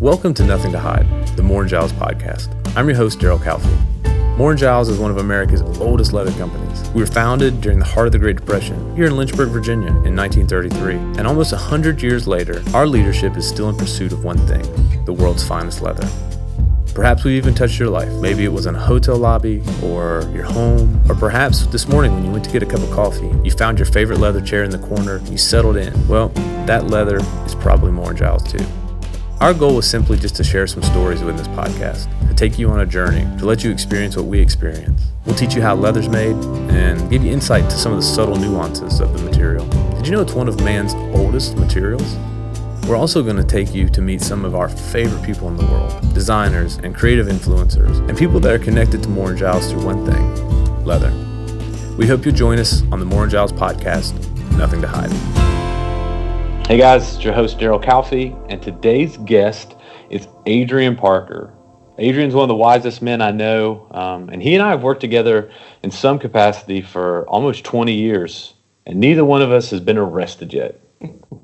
Welcome to Nothing to Hide, the Moore and Giles podcast. I'm your host, Daryl Calfee. Moore and Giles is one of America's oldest leather companies. We were founded during the heart of the Great Depression here in Lynchburg, Virginia in 1933. And almost 100 years later, our leadership is still in pursuit of one thing the world's finest leather. Perhaps we even touched your life. Maybe it was in a hotel lobby or your home, or perhaps this morning when you went to get a cup of coffee, you found your favorite leather chair in the corner, you settled in. Well, that leather is probably Moore and Giles too. Our goal is simply just to share some stories within this podcast, to take you on a journey, to let you experience what we experience. We'll teach you how leather's made and give you insight to some of the subtle nuances of the material. Did you know it's one of man's oldest materials? We're also going to take you to meet some of our favorite people in the world designers and creative influencers, and people that are connected to Moore and Giles through one thing leather. We hope you'll join us on the Moore and Giles podcast, Nothing to Hide. Hey guys, it's your host Daryl Calfee, and today's guest is Adrian Parker. Adrian's one of the wisest men I know, um, and he and I have worked together in some capacity for almost 20 years, and neither one of us has been arrested yet.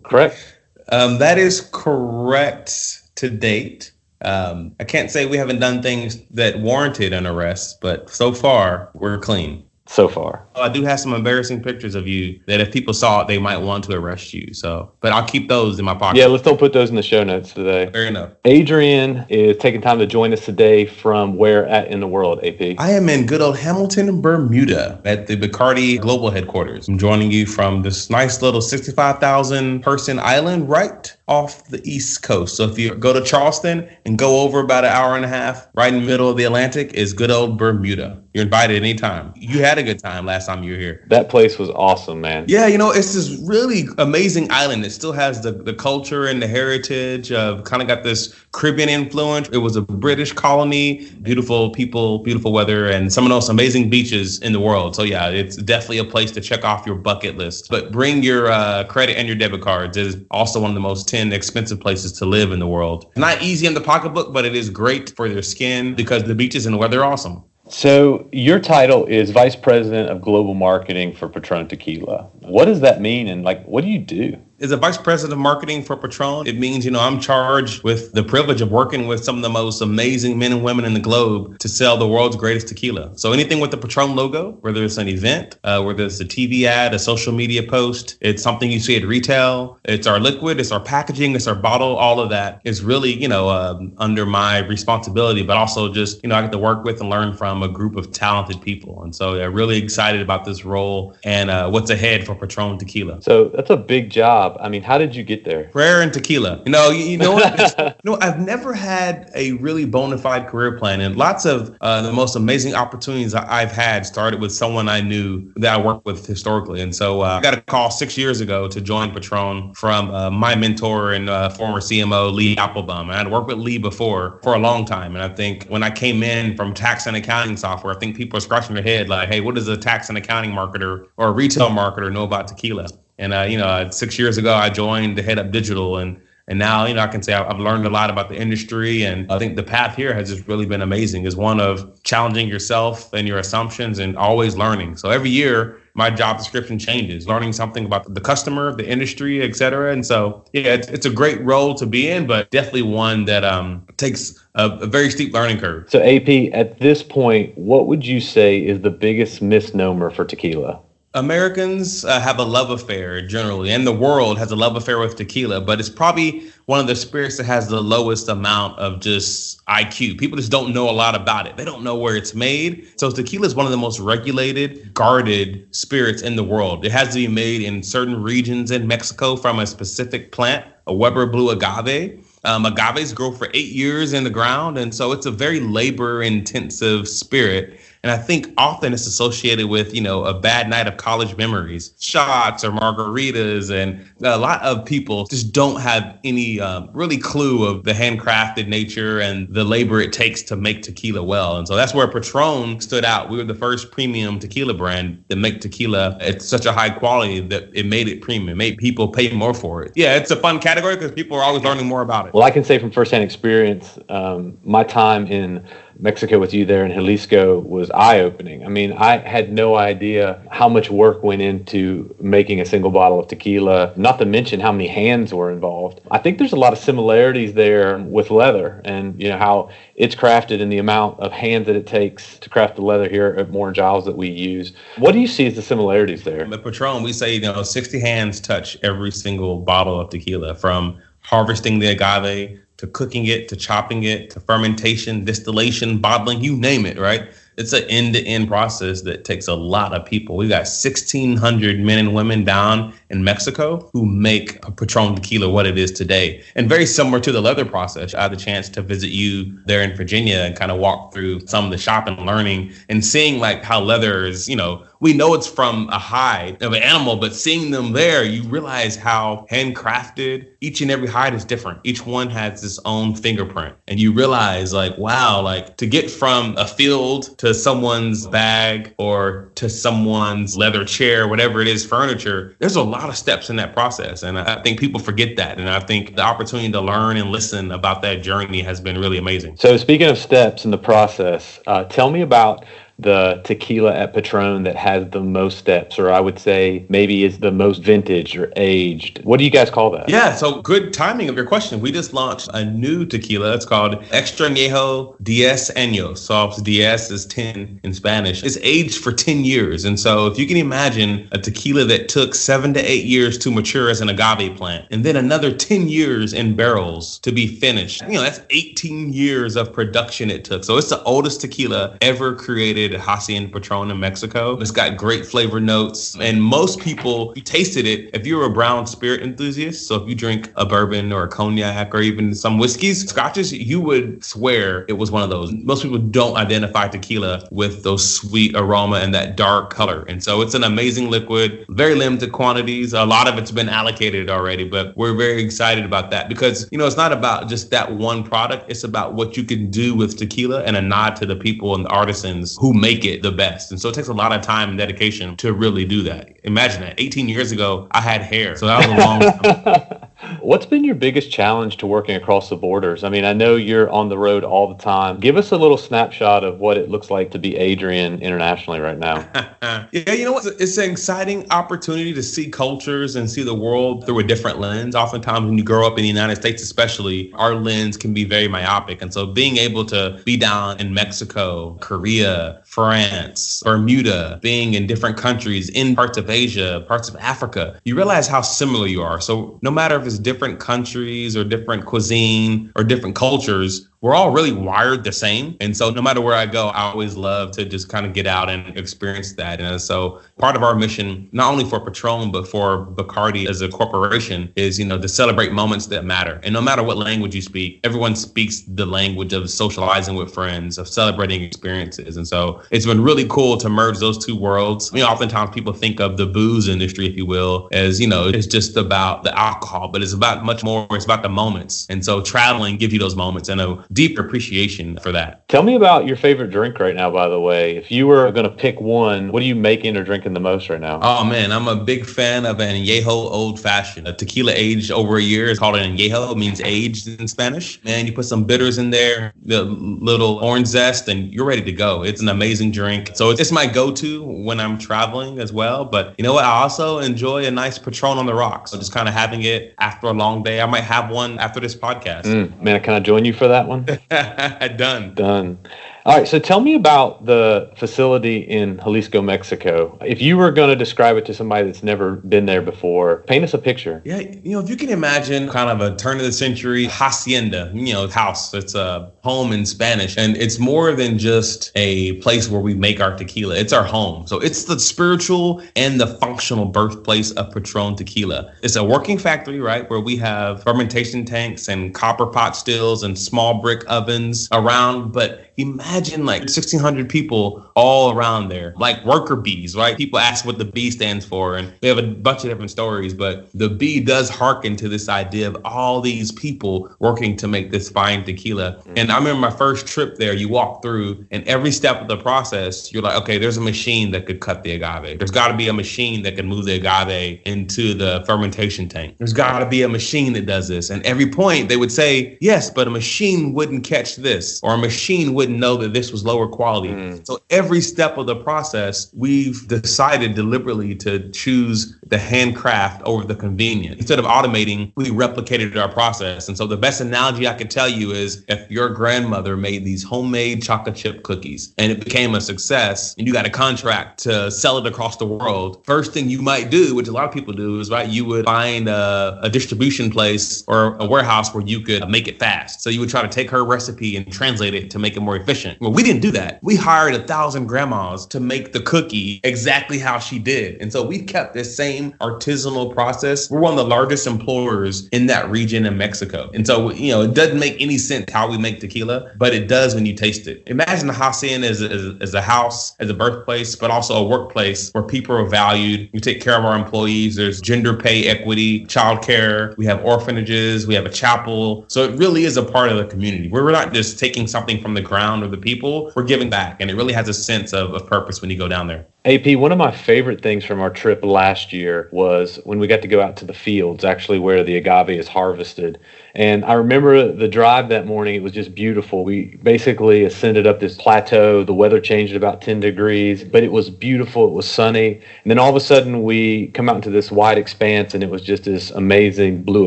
Correct? Um, that is correct to date. Um, I can't say we haven't done things that warranted an arrest, but so far we're clean so far. Oh, I do have some embarrassing pictures of you that if people saw it, they might want to arrest you. So, but I'll keep those in my pocket. Yeah, let's don't put those in the show notes today. Fair enough. Adrian is taking time to join us today from where at in the world, AP? I am in good old Hamilton, Bermuda at the Bacardi Global Headquarters. I'm joining you from this nice little 65,000 person island right off the East Coast. So if you go to Charleston and go over about an hour and a half, right in the middle of the Atlantic is good old Bermuda. You're invited anytime. You had a good time last time you were here. That place was awesome, man. Yeah, you know, it's this really amazing island. It still has the, the culture and the heritage of kind of got this Caribbean influence. It was a British colony, beautiful people, beautiful weather, and some of those amazing beaches in the world. So yeah, it's definitely a place to check off your bucket list. But bring your uh, credit and your debit cards. It is also one of the most 10 expensive places to live in the world. Not easy in the pocketbook, but it is great for their skin because the beaches and the weather are awesome. So your title is Vice President of Global Marketing for Patron Tequila. What does that mean and like what do you do? As a vice president of marketing for Patron, it means, you know, I'm charged with the privilege of working with some of the most amazing men and women in the globe to sell the world's greatest tequila. So anything with the Patron logo, whether it's an event, uh, whether it's a TV ad, a social media post, it's something you see at retail, it's our liquid, it's our packaging, it's our bottle, all of that is really, you know, um, under my responsibility, but also just, you know, I get to work with and learn from a group of talented people. And so I'm really excited about this role and uh, what's ahead for Patron Tequila. So that's a big job. I mean, how did you get there? Prayer and tequila. You know, you, you know what? you know, I've never had a really bona fide career plan, and lots of uh, the most amazing opportunities I've had started with someone I knew that I worked with historically. And so uh, I got a call six years ago to join Patron from uh, my mentor and uh, former CMO Lee Applebaum. And I'd worked with Lee before for a long time, and I think when I came in from tax and accounting software, I think people are scratching their head like, "Hey, what does a tax and accounting marketer or a retail marketer know about tequila?" And uh, you know, six years ago, I joined to head up digital, and and now you know I can say I've learned a lot about the industry, and I think the path here has just really been amazing. Is one of challenging yourself and your assumptions, and always learning. So every year, my job description changes, learning something about the customer, the industry, et cetera. And so yeah, it's, it's a great role to be in, but definitely one that um, takes a, a very steep learning curve. So AP, at this point, what would you say is the biggest misnomer for tequila? Americans uh, have a love affair generally, and the world has a love affair with tequila, but it's probably one of the spirits that has the lowest amount of just IQ. People just don't know a lot about it. They don't know where it's made. So tequila is one of the most regulated, guarded spirits in the world. It has to be made in certain regions in Mexico from a specific plant, a Weber blue agave. Um, agaves grow for eight years in the ground, and so it's a very labor-intensive spirit. And I think often it's associated with, you know, a bad night of college memories, shots or margaritas. And a lot of people just don't have any um, really clue of the handcrafted nature and the labor it takes to make tequila well. And so that's where Patron stood out. We were the first premium tequila brand to make tequila at such a high quality that it made it premium, it made people pay more for it. Yeah, it's a fun category because people are always learning more about it. Well, I can say from firsthand experience, um, my time in Mexico with you there in Jalisco was eye opening. I mean, I had no idea how much work went into making a single bottle of tequila, not to mention how many hands were involved. I think there's a lot of similarities there with leather and, you know, how it's crafted and the amount of hands that it takes to craft the leather here at Moore Giles that we use. What do you see as the similarities there? At Patron, we say, you know, 60 hands touch every single bottle of tequila from harvesting the agave to cooking it to chopping it to fermentation, distillation, bottling, you name it, right? It's an end to end process that takes a lot of people. We've got 1,600 men and women down in Mexico who make a Patron tequila what it is today. And very similar to the leather process. I had the chance to visit you there in Virginia and kind of walk through some of the shop and learning and seeing like how leather is, you know, we know it's from a hide of an animal, but seeing them there, you realize how handcrafted each and every hide is different. Each one has its own fingerprint. And you realize, like, wow, like to get from a field to someone's bag or to someone's leather chair, whatever it is, furniture, there's a lot of steps in that process. And I think people forget that. And I think the opportunity to learn and listen about that journey has been really amazing. So, speaking of steps in the process, uh, tell me about the tequila at Patron that has the most steps, or I would say maybe is the most vintage or aged. What do you guys call that? Yeah, so good timing of your question. We just launched a new tequila. It's called Extra Añejo Diez Años. So Diez is 10 in Spanish. It's aged for 10 years. And so if you can imagine a tequila that took seven to eight years to mature as an agave plant, and then another 10 years in barrels to be finished, you know, that's 18 years of production it took. So it's the oldest tequila ever created created Hacienda Patron in Mexico. It's got great flavor notes, and most people you tasted it. If you're a brown spirit enthusiast, so if you drink a bourbon or a cognac or even some whiskeys, scotches, you would swear it was one of those. Most people don't identify tequila with those sweet aroma and that dark color, and so it's an amazing liquid. Very limited quantities. A lot of it's been allocated already, but we're very excited about that because you know it's not about just that one product. It's about what you can do with tequila and a nod to the people and the artisans who make it the best. And so it takes a lot of time and dedication to really do that. Imagine that. 18 years ago, I had hair. So that was a long time. What's been your biggest challenge to working across the borders? I mean, I know you're on the road all the time. Give us a little snapshot of what it looks like to be Adrian internationally right now. yeah, you know what? It's an exciting opportunity to see cultures and see the world through a different lens. Oftentimes, when you grow up in the United States, especially, our lens can be very myopic. And so being able to be down in Mexico, Korea, France, Bermuda, being in different countries, in parts of Asia, parts of Africa, you realize how similar you are. So no matter if it's different countries or different cuisine or different cultures, we're all really wired the same. And so no matter where I go, I always love to just kind of get out and experience that. And so part of our mission, not only for Patron, but for Bacardi as a corporation is, you know, to celebrate moments that matter. And no matter what language you speak, everyone speaks the language of socializing with friends, of celebrating experiences. And so it's been really cool to merge those two worlds. I mean, oftentimes people think of the booze industry, if you will, as, you know, it's just about the alcohol, but it's about much more, it's about the moments. And so traveling gives you those moments and a deep appreciation for that. Tell me about your favorite drink right now, by the way. If you were going to pick one, what are you making or drinking the most right now? Oh, man, I'm a big fan of an Añejo Old Fashioned. A tequila aged over a year is called an Añejo. It means aged in Spanish. Man, you put some bitters in there, the little orange zest, and you're ready to go. It's an amazing drink. So it's my go to when I'm traveling as well. But you know what? I also enjoy a nice Patron on the rocks. So just kind of having it after a long day. I might have one after this podcast. Mm, man, can I join you for that one? Done. Done. All right, so tell me about the facility in Jalisco, Mexico. If you were going to describe it to somebody that's never been there before, paint us a picture. Yeah, you know, if you can imagine kind of a turn of the century hacienda, you know, house, it's a home in Spanish, and it's more than just a place where we make our tequila. It's our home. So it's the spiritual and the functional birthplace of Patron tequila. It's a working factory, right, where we have fermentation tanks and copper pot stills and small brick ovens around, but imagine imagine like 1,600 people all around there, like worker bees, right? People ask what the B stands for, and we have a bunch of different stories, but the B does hearken to this idea of all these people working to make this fine tequila. Mm-hmm. And I remember my first trip there, you walk through, and every step of the process, you're like, okay, there's a machine that could cut the agave. There's got to be a machine that can move the agave into the fermentation tank. There's got to be a machine that does this. And every point they would say, yes, but a machine wouldn't catch this, or a machine wouldn't know that this was lower quality. Mm. So every step of the process, we've decided deliberately to choose the handcraft over the convenience. Instead of automating, we replicated our process. And so the best analogy I could tell you is if your grandmother made these homemade chocolate chip cookies and it became a success and you got a contract to sell it across the world, first thing you might do, which a lot of people do, is right, you would find a, a distribution place or a warehouse where you could make it fast. So you would try to take her recipe and translate it to make it more efficient. Well, we didn't do that. We hired a thousand grandmas to make the cookie exactly how she did. And so we kept this same artisanal process. We're one of the largest employers in that region in Mexico. And so, you know, it doesn't make any sense how we make tequila, but it does when you taste it. Imagine the Hacienda as, as, as a house, as a birthplace, but also a workplace where people are valued. We take care of our employees. There's gender pay equity, childcare. We have orphanages. We have a chapel. So it really is a part of the community. We're not just taking something from the ground or the people. We're giving back. And it really has a sense of, of purpose when you go down there. AP, one of my favorite things from our trip last year was when we got to go out to the fields, actually where the agave is harvested. And I remember the drive that morning, it was just beautiful. We basically ascended up this plateau. The weather changed about 10 degrees, but it was beautiful. It was sunny. And then all of a sudden, we come out into this wide expanse, and it was just this amazing blue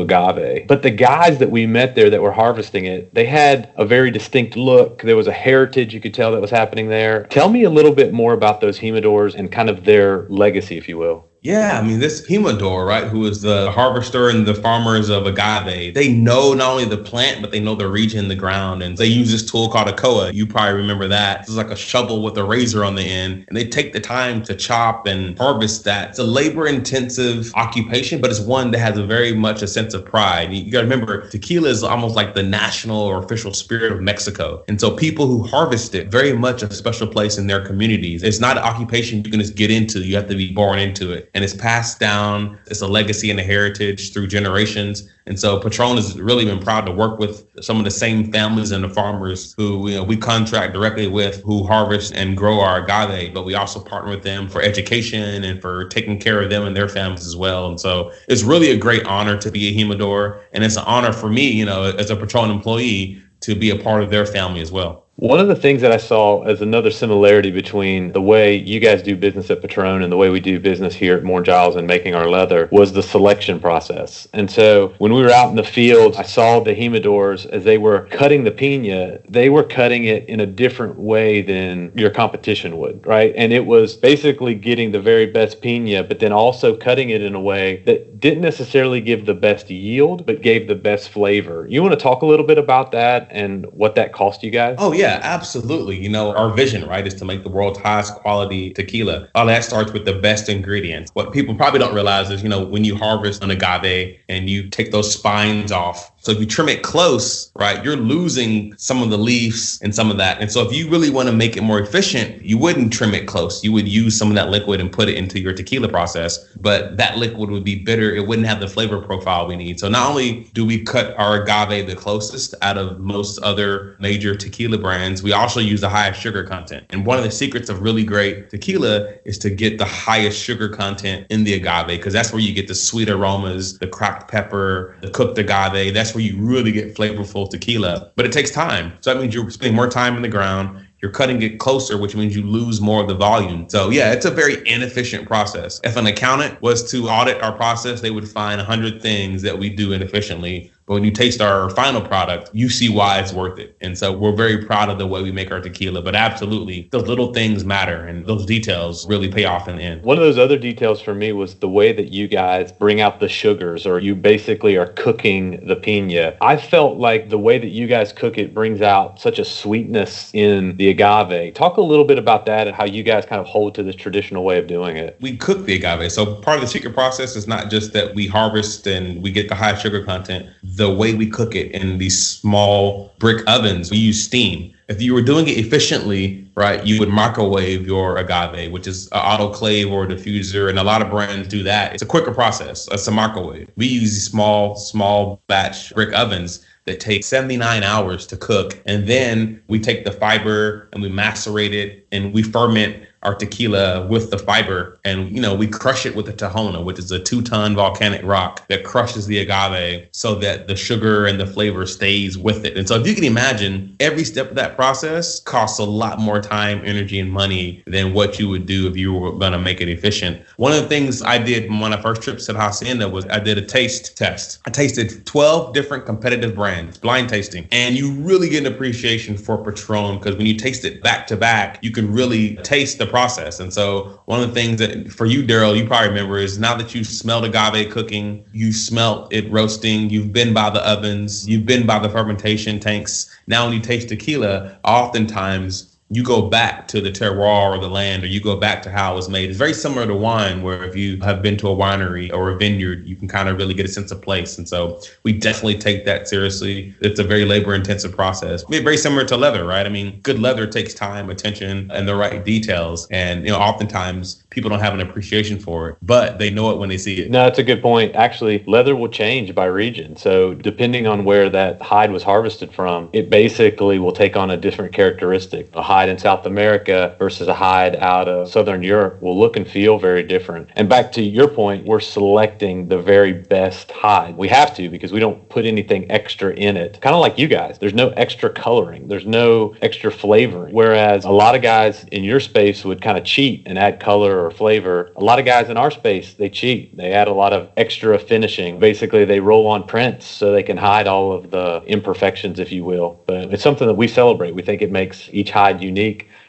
agave. But the guys that we met there that were harvesting it, they had a very distinct look. There was a heritage you could tell that was happening there. Tell me a little bit more about those Jimadors and kind of their legacy, if you will. Yeah, I mean, this Jimador, right, who is the harvester and the farmers of agave, they know not only the plant, but they know the region, the ground. And they use this tool called a coa. You probably remember that. It's like a shovel with a razor on the end. And they take the time to chop and harvest that. It's a labor intensive occupation, but it's one that has a very much a sense of pride. You got to remember, tequila is almost like the national or official spirit of Mexico. And so people who harvest it, very much a special place in their communities. It's not an occupation you can just get into, you have to be born into it and it's passed down. It's a legacy and a heritage through generations. And so Patron has really been proud to work with some of the same families and the farmers who you know, we contract directly with, who harvest and grow our agave, but we also partner with them for education and for taking care of them and their families as well. And so it's really a great honor to be a Jimador. And it's an honor for me, you know, as a Patron employee to be a part of their family as well. One of the things that I saw as another similarity between the way you guys do business at Patron and the way we do business here at Moore Giles and making our leather was the selection process. And so when we were out in the field, I saw the Jimadors as they were cutting the pina, they were cutting it in a different way than your competition would, right? And it was basically getting the very best pina, but then also cutting it in a way that didn't necessarily give the best yield, but gave the best flavor. You want to talk a little bit about that and what that cost you guys? Oh, yeah. Yeah, absolutely. You know, our vision, right, is to make the world's highest quality tequila. All that starts with the best ingredients. What people probably don't realize is, you know, when you harvest an agave and you take those spines off, so if you trim it close, right, you're losing some of the leaves and some of that. And so if you really want to make it more efficient, you wouldn't trim it close. You would use some of that liquid and put it into your tequila process. But that liquid would be bitter. It wouldn't have the flavor profile we need. So not only do we cut our agave the closest out of most other major tequila brands, we also use the highest sugar content. And one of the secrets of really great tequila is to get the highest sugar content in the agave because that's where you get the sweet aromas, the cracked pepper, the cooked agave. That's where you really get flavorful tequila. But it takes time. So that means you're spending more time in the ground. You're cutting it closer, which means you lose more of the volume. So yeah, it's a very inefficient process. If an accountant was to audit our process, they would find 100 things that we do inefficiently but when you taste our final product, you see why it's worth it. And so we're very proud of the way we make our tequila. But absolutely, those little things matter and those details really pay off in the end. One of those other details for me was the way that you guys bring out the sugars or you basically are cooking the pina. I felt like the way that you guys cook it brings out such a sweetness in the agave. Talk a little bit about that and how you guys kind of hold to this traditional way of doing it. We cook the agave. So part of the secret process is not just that we harvest and we get the high sugar content the way we cook it in these small brick ovens. We use steam. If you were doing it efficiently, right, you would microwave your agave, which is an autoclave or a diffuser, and a lot of brands do that. It's a quicker process. It's a microwave. We use these small, small batch brick ovens that take 79 hours to cook. And then we take the fiber and we macerate it and we ferment our tequila with the fiber and you know we crush it with the tahona which is a two ton volcanic rock that crushes the agave so that the sugar and the flavor stays with it. And so if you can imagine every step of that process costs a lot more time energy and money than what you would do if you were going to make it efficient. One of the things i did on my first trips to hacienda was i did a taste test. I tasted 12 different competitive brands blind tasting and you really get an appreciation for patron because when you taste it back to back you can really taste the process. And so one of the things that for you, Daryl, you probably remember is now that you've smelled agave cooking, you smelt it roasting, you've been by the ovens, you've been by the fermentation tanks. Now when you taste tequila, oftentimes you go back to the terroir or the land, or you go back to how it was made. It's very similar to wine, where if you have been to a winery or a vineyard, you can kind of really get a sense of place. And so we definitely take that seriously. It's a very labor intensive process. It's very similar to leather, right? I mean, good leather takes time, attention, and the right details. And, you know, oftentimes people don't have an appreciation for it, but they know it when they see it. No, that's a good point. Actually, leather will change by region. So depending on where that hide was harvested from, it basically will take on a different characteristic. A hide in South America versus a hide out of Southern Europe will look and feel very different. And back to your point, we're selecting the very best hide. We have to because we don't put anything extra in it. Kind of like you guys. There's no extra coloring. There's no extra flavoring. Whereas a lot of guys in your space would kind of cheat and add color or flavor. A lot of guys in our space, they cheat. They add a lot of extra finishing. Basically, they roll on prints so they can hide all of the imperfections, if you will. But it's something that we celebrate. We think it makes each hide unique.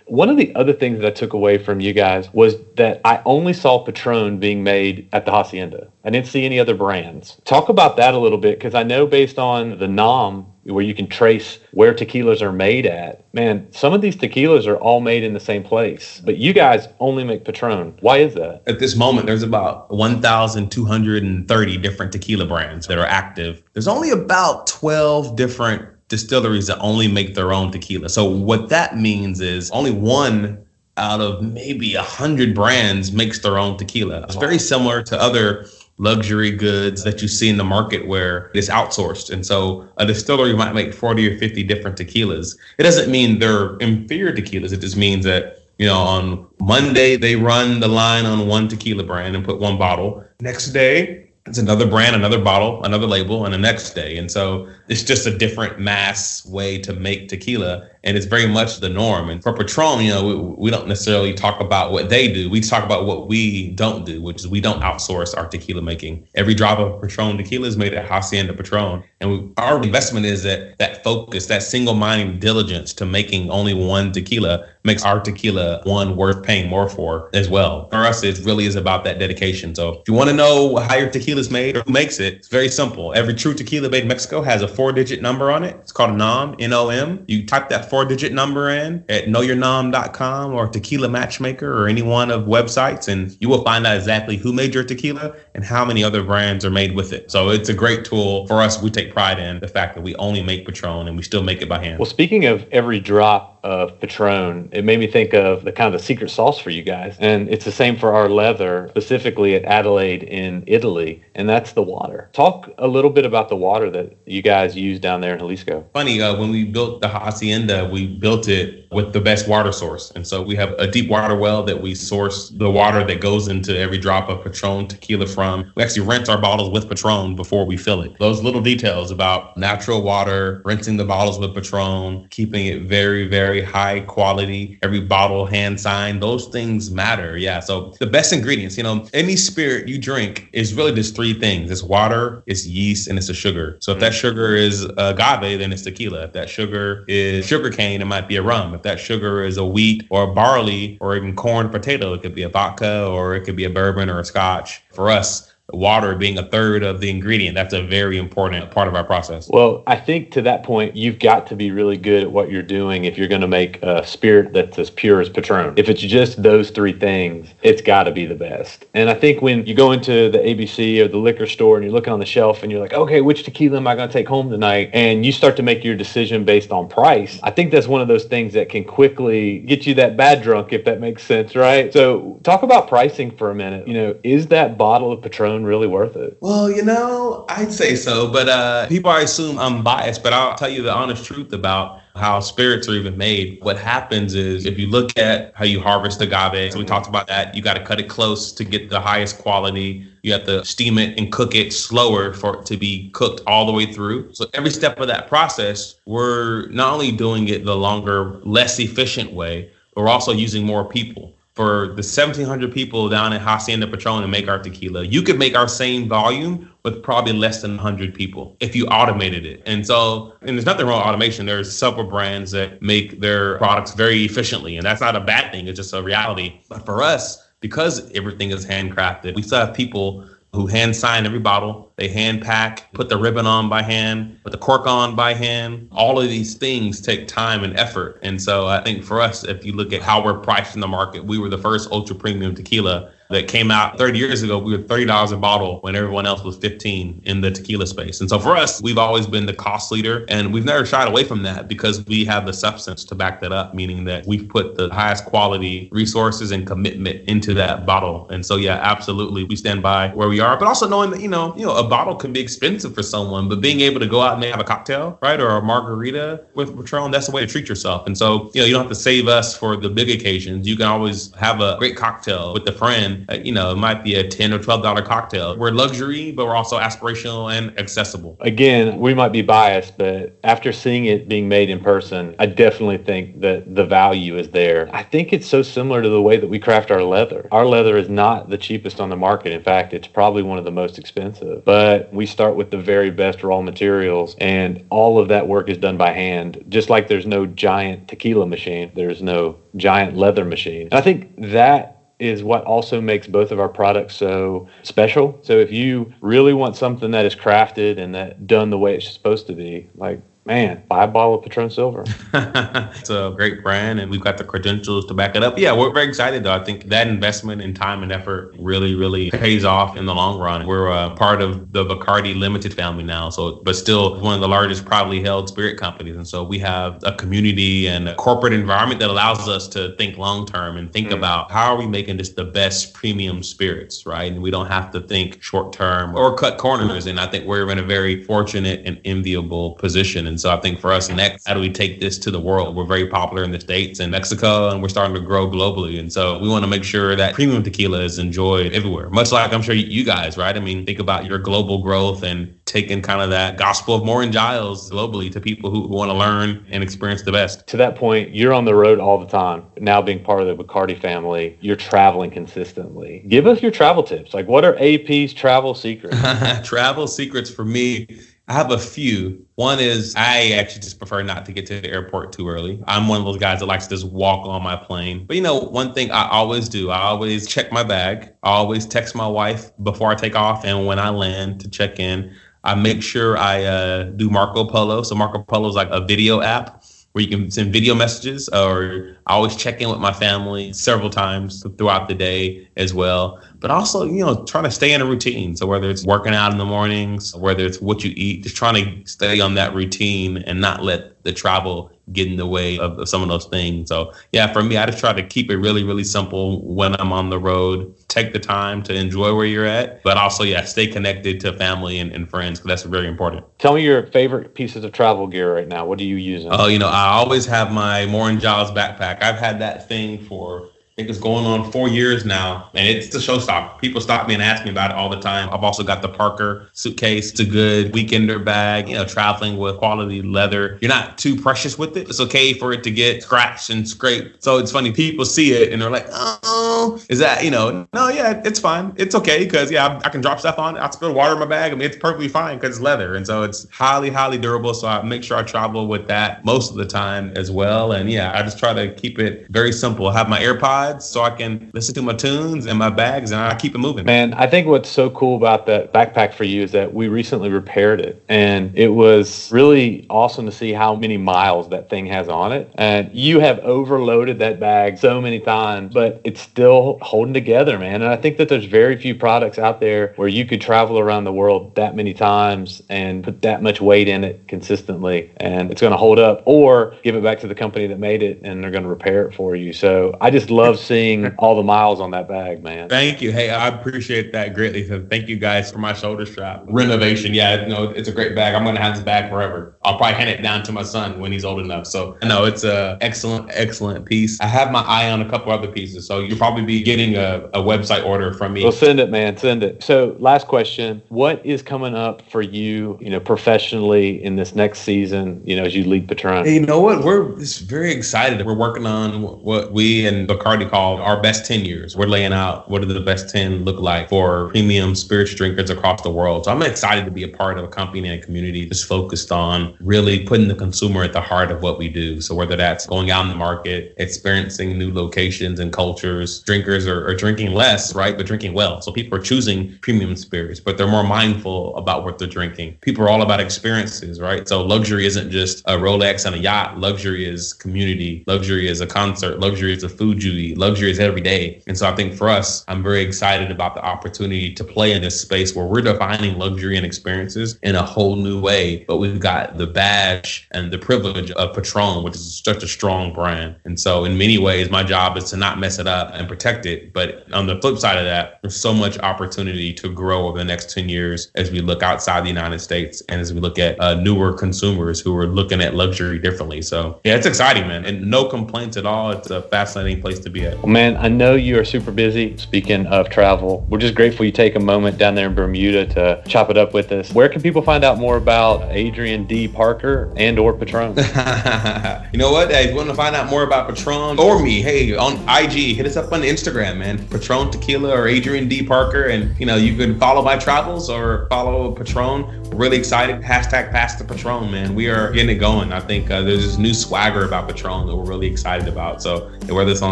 One of the other things that I took away from you guys was that I only saw Patron being made at the Hacienda. I didn't see any other brands. Talk about that a little bit because I know based on the NOM, where you can trace where tequilas are made at, man, some of these tequilas are all made in the same place, but you guys only make Patron. Why is that? At this moment, there's about 1,230 different tequila brands that are active. There's only about 12 different distilleries that only make their own tequila. So what that means is only one out of maybe a hundred brands makes their own tequila. It's very similar to other luxury goods that you see in the market where it's outsourced. And so a distillery might make 40 or 50 different tequilas. It doesn't mean they're inferior tequilas. It just means that, you know, on Monday they run the line on one tequila brand and put one bottle. Next day it's another brand, another bottle, another label, and the next day. And so it's just a different mass way to make tequila and it's very much the norm. And for Patron, you know, we, we don't necessarily talk about what they do. We talk about what we don't do, which is we don't outsource our tequila making. Every drop of Patron tequila is made at Hacienda Patron, and we, our investment is that that focus, that single-minded diligence to making only one tequila makes our tequila one worth paying more for as well. For us, it really is about that dedication. So if you want to know how your tequila is made or who makes it, it's very simple. Every true tequila made in Mexico has a four-digit number on it. It's called a NOM, N-O-M. You type that four digit number in at knowyournom.com or Tequila Matchmaker or any one of websites, and you will find out exactly who made your tequila and how many other brands are made with it. So it's a great tool for us. We take pride in the fact that we only make Patron and we still make it by hand. Well, speaking of every drop of Patron, it made me think of the kind of the secret sauce for you guys. And it's the same for our leather, specifically at Adelaide in Italy, and that's the water. Talk a little bit about the water that you guys use down there in Jalisco. Funny, uh, when we built the Hacienda, we built it with the best water source. And so we have a deep water well that we source the water that goes into every drop of Patron tequila from. We actually rinse our bottles with Patron before we fill it. Those little details about natural water, rinsing the bottles with Patron, keeping it very, very very high quality, every bottle hand signed. Those things matter. Yeah. So the best ingredients, you know, any spirit you drink is really just three things. It's water, it's yeast, and it's a sugar. So if that mm. sugar is agave, then it's tequila. If that sugar is sugar cane, it might be a rum. If that sugar is a wheat or a barley or even corn potato, it could be a vodka or it could be a bourbon or a scotch. For us, water being a third of the ingredient. That's a very important part of our process. Well, I think to that point, you've got to be really good at what you're doing if you're going to make a spirit that's as pure as Patron. If it's just those three things, it's got to be the best. And I think when you go into the ABC or the liquor store and you're looking on the shelf and you're like, okay, which tequila am I going to take home tonight? And you start to make your decision based on price. I think that's one of those things that can quickly get you that bad drunk, if that makes sense, right? So talk about pricing for a minute. You know, is that bottle of Patron really worth it? Well, you know, I'd say so, but uh, people I assume I'm biased, but I'll tell you the honest truth about how spirits are even made. What happens is if you look at how you harvest agave, so we talked about that, you got to cut it close to get the highest quality. You have to steam it and cook it slower for it to be cooked all the way through. So every step of that process, we're not only doing it the longer, less efficient way, but we're also using more people for the 1,700 people down at Hacienda Patron to make our tequila, you could make our same volume with probably less than 100 people if you automated it. And so, and there's nothing wrong with automation. There's several brands that make their products very efficiently, and that's not a bad thing. It's just a reality. But for us, because everything is handcrafted, we still have people who hand sign every bottle. They hand pack, put the ribbon on by hand, put the cork on by hand. All of these things take time and effort. And so I think for us, if you look at how we're priced in the market, we were the first ultra premium tequila that came out 30 years ago, we were $30 a bottle when everyone else was 15 in the tequila space. And so for us, we've always been the cost leader and we've never shied away from that because we have the substance to back that up, meaning that we've put the highest quality resources and commitment into that bottle. And so yeah, absolutely we stand by where we are, but also knowing that, you know, you know, a bottle can be expensive for someone, but being able to go out and have a cocktail, right? Or a margarita with Patron, that's the way to treat yourself. And so, you know, you don't have to save us for the big occasions. You can always have a great cocktail with a friend uh, you know, it might be a 10 or $12 cocktail. We're luxury, but we're also aspirational and accessible. Again, we might be biased, but after seeing it being made in person, I definitely think that the value is there. I think it's so similar to the way that we craft our leather. Our leather is not the cheapest on the market. In fact, it's probably one of the most expensive, but we start with the very best raw materials and all of that work is done by hand. Just like there's no giant tequila machine, there's no giant leather machine. And I think that is what also makes both of our products so special. So if you really want something that is crafted and that done the way it's supposed to be, like man, buy a bottle of Patron Silver. it's a great brand, and we've got the credentials to back it up. Yeah, we're very excited though. I think that investment in time and effort really, really pays off in the long run. We're a part of the Bacardi Limited family now, so but still one of the largest privately held spirit companies, and so we have a community and a corporate environment that allows us to think long term and think mm. about how are we making this the best premium spirits, right? And we don't have to think short term or cut corners. And I think we're in a very fortunate and enviable position. And so I think for us next, how do we take this to the world? We're very popular in the States and Mexico, and we're starting to grow globally. And so we want to make sure that premium tequila is enjoyed everywhere, much like I'm sure you guys, right? I mean, think about your global growth and taking kind of that gospel of Moore and Giles globally to people who, who want to learn and experience the best. To that point, you're on the road all the time. Now being part of the Bacardi family, you're traveling consistently. Give us your travel tips. Like what are AP's travel secrets? travel secrets for me I have a few. One is I actually just prefer not to get to the airport too early. I'm one of those guys that likes to just walk on my plane. But you know, one thing I always do, I always check my bag. I always text my wife before I take off and when I land to check in. I make sure I uh, do Marco Polo. So Marco Polo is like a video app where you can send video messages or I always check in with my family several times throughout the day as well but also, you know, trying to stay in a routine. So whether it's working out in the mornings, whether it's what you eat, just trying to stay on that routine and not let the travel get in the way of, some of those things. So yeah, for me, I just try to keep it really, really simple when I'm on the road. Take the time to enjoy where you're at, but also yeah, stay connected to family and, and friends because that's very important. Tell me your favorite pieces of travel gear right now. What are you using? Oh, you know, I always have my Moore and Giles backpack. I've had that thing for think it's going on four years now, and it's a showstopper. People stop me and ask me about it all the time. I've also got the Parker suitcase. It's a good weekender bag. You know, traveling with quality leather. You're not too precious with it. It's okay for it to get scratched and scraped. So it's funny. People see it and they're like, "Oh, is that you know?" No, yeah, it's fine. It's okay because yeah, I, I, can drop stuff on it. I spill water in my bag. I mean, it's perfectly fine because it's leather, and so it's highly, highly durable. So I make sure I travel with that most of the time as well. And yeah, I just try to keep it very simple. I have my AirPods so I can listen to my tunes and my bags and I keep it moving. Man, I think what's so cool about that backpack for you is that we recently repaired it and it was really awesome to see how many miles that thing has on it. And you have overloaded that bag so many times, but it's still holding together, man. And I think that there's very few products out there where you could travel around the world that many times and put that much weight in it consistently and it's going to hold up or give it back to the company that made it and they're going to repair it for you. So I just love seeing all the miles on that bag, man. Thank you. Hey, I appreciate that greatly. So thank you guys for my shoulder strap renovation. Yeah, no, it's a great bag. I'm going to have this bag forever. I'll probably hand it down to my son when he's old enough. So no, it's a excellent, excellent piece. I have my eye on a couple other pieces. So you'll probably be getting a, a website order from me. Well, send it, man. Send it. So last question. What is coming up for you, you know, professionally in this next season, you know, as you lead Patron? Hey, you know what? We're very excited. We're working on what we and Bacardi call our best 10 years. We're laying out what do the best 10 look like for premium spirits drinkers across the world. So I'm excited to be a part of a company and a community that's focused on really putting the consumer at the heart of what we do. So whether that's going out in the market, experiencing new locations and cultures, drinkers are, are drinking less, right? But drinking well. So people are choosing premium spirits, but they're more mindful about what they're drinking. People are all about experiences, right? So luxury isn't just a Rolex and a yacht. Luxury is community. Luxury is a concert. Luxury is a food you eat. Luxury is every day. And so I think for us, I'm very excited about the opportunity to play in this space where we're defining luxury and experiences in a whole new way. But we've got the badge and the privilege of Patron, which is such a strong brand. And so in many ways, my job is to not mess it up and protect it. But on the flip side of that, there's so much opportunity to grow over the next 10 years as we look outside the United States and as we look at uh, newer consumers who are looking at luxury differently. So yeah, it's exciting, man. And no complaints at all. It's a fascinating place to be Well, man, I know you are super busy. Speaking of travel, we're just grateful you take a moment down there in Bermuda to chop it up with us. Where can people find out more about Adrian D. Parker and or Patron? you know what? Hey, if you want to find out more about Patron or me, hey, on IG, hit us up on Instagram, man. Patron Tequila or Adrian D. Parker. And, you know, you can follow my travels or follow Patron. Really excited. Hashtag Pass the Patron, man. We are getting it going. I think uh, there's this new swagger about Patron that we're really excited about. So whether it's on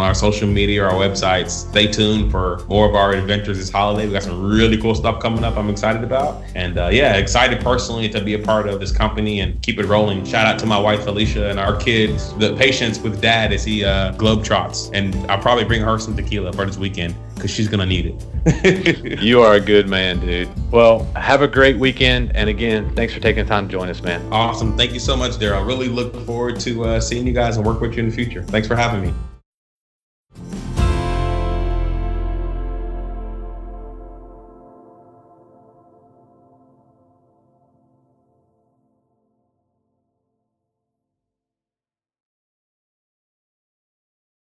our social media or our websites, stay tuned for more of our adventures this holiday. We got some really cool stuff coming up. I'm excited about. And uh, yeah, excited personally to be a part of this company and keep it rolling. Shout out to my wife Felicia and our kids, the patience with dad as he uh, globe trots. And I'll probably bring her some tequila for this weekend because she's gonna need it. you are a good man, dude. Well, have a great weekend, and again, thanks for taking the time to join us, man. Awesome. Thank you so much, Daryl. I really look forward to uh, seeing you guys and work with you in the future. Thanks for having me.